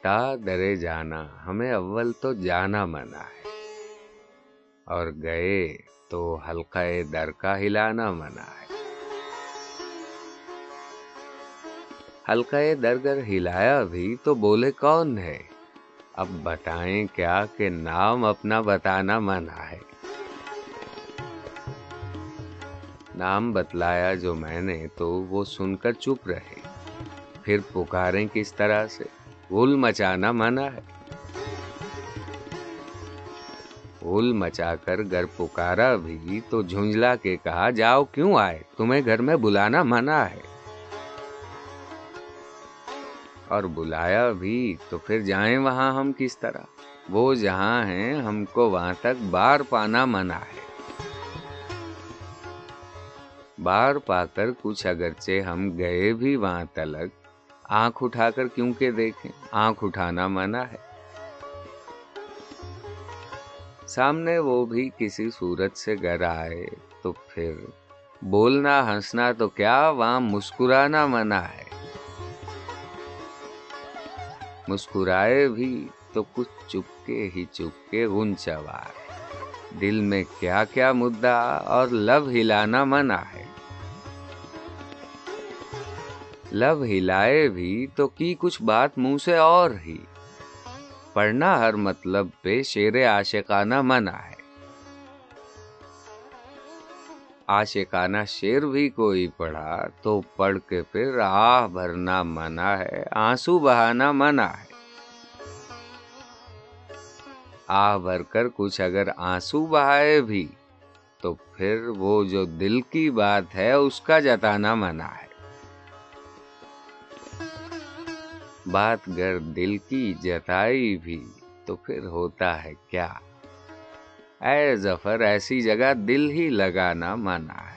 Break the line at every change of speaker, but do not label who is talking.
بتا درے جانا، ہمیں اول تو جانا منا ہے۔ اور گئے تو حلقہ در کا ہلانا منا ہے۔ حلقہ درگر ہلایا بھی تو بولے کون ہے؟ اب بتائیں کیا کہ نام اپنا بتانا منا ہے۔ نام بتلایا جو میں نے تو وہ سن کر چپ رہے۔ پھر پکاریں کس طرح سے؟ گل مچانا منع ہے۔ گل مچا کر گھر پکارا بھی تو جھنجلا کے کہا، جاؤ کیوں آئے؟ تمہیں گھر میں بلانا منع ہے۔ اور بلایا بھی تو پھر جائیں وہاں ہم کس طرح؟ وہ جہاں ہیں ہم کو وہاں تک بار پانا منع ہے۔ بار پا کر کچھ اگرچہ ہم گئے بھی وہاں تلک آنکھ اٹھا کر کیوں کہ دیکھیں، آنکھ اٹھانا منع ہے۔ سامنے وہ بھی کسی صورت سے گھر آئے تو پھر بولنا، ہنسنا تو کیا، وہاں مسکرانا منع ہے۔ مسکرائے بھی تو کچھ چپکے ہی چپکے گن چوار دل میں کیا کیا مدعا اور لب ہلانا منع ہے۔ لب ہلائے بھی تو کی کچھ بات منہ سے اور ہی۔ پڑھنا ہر مطلب پہ شیر عاشقانہ منع ہے۔ عاشقانہ شیر بھی کوئی پڑھا تو پڑھ کے پھر آہ بھرنا منع ہے، آنسو بہانا منع ہے۔ آہ بھر کر کچھ اگر آنسو بہائے بھی تو پھر وہ جو دل کی بات ہے اس کا جتانا منع ہے۔ بات گر دل کی جتائی بھی تو پھر ہوتا ہے کیا۔ اے ظفر، ایسی جگہ دل ہی لگانا منع ہے۔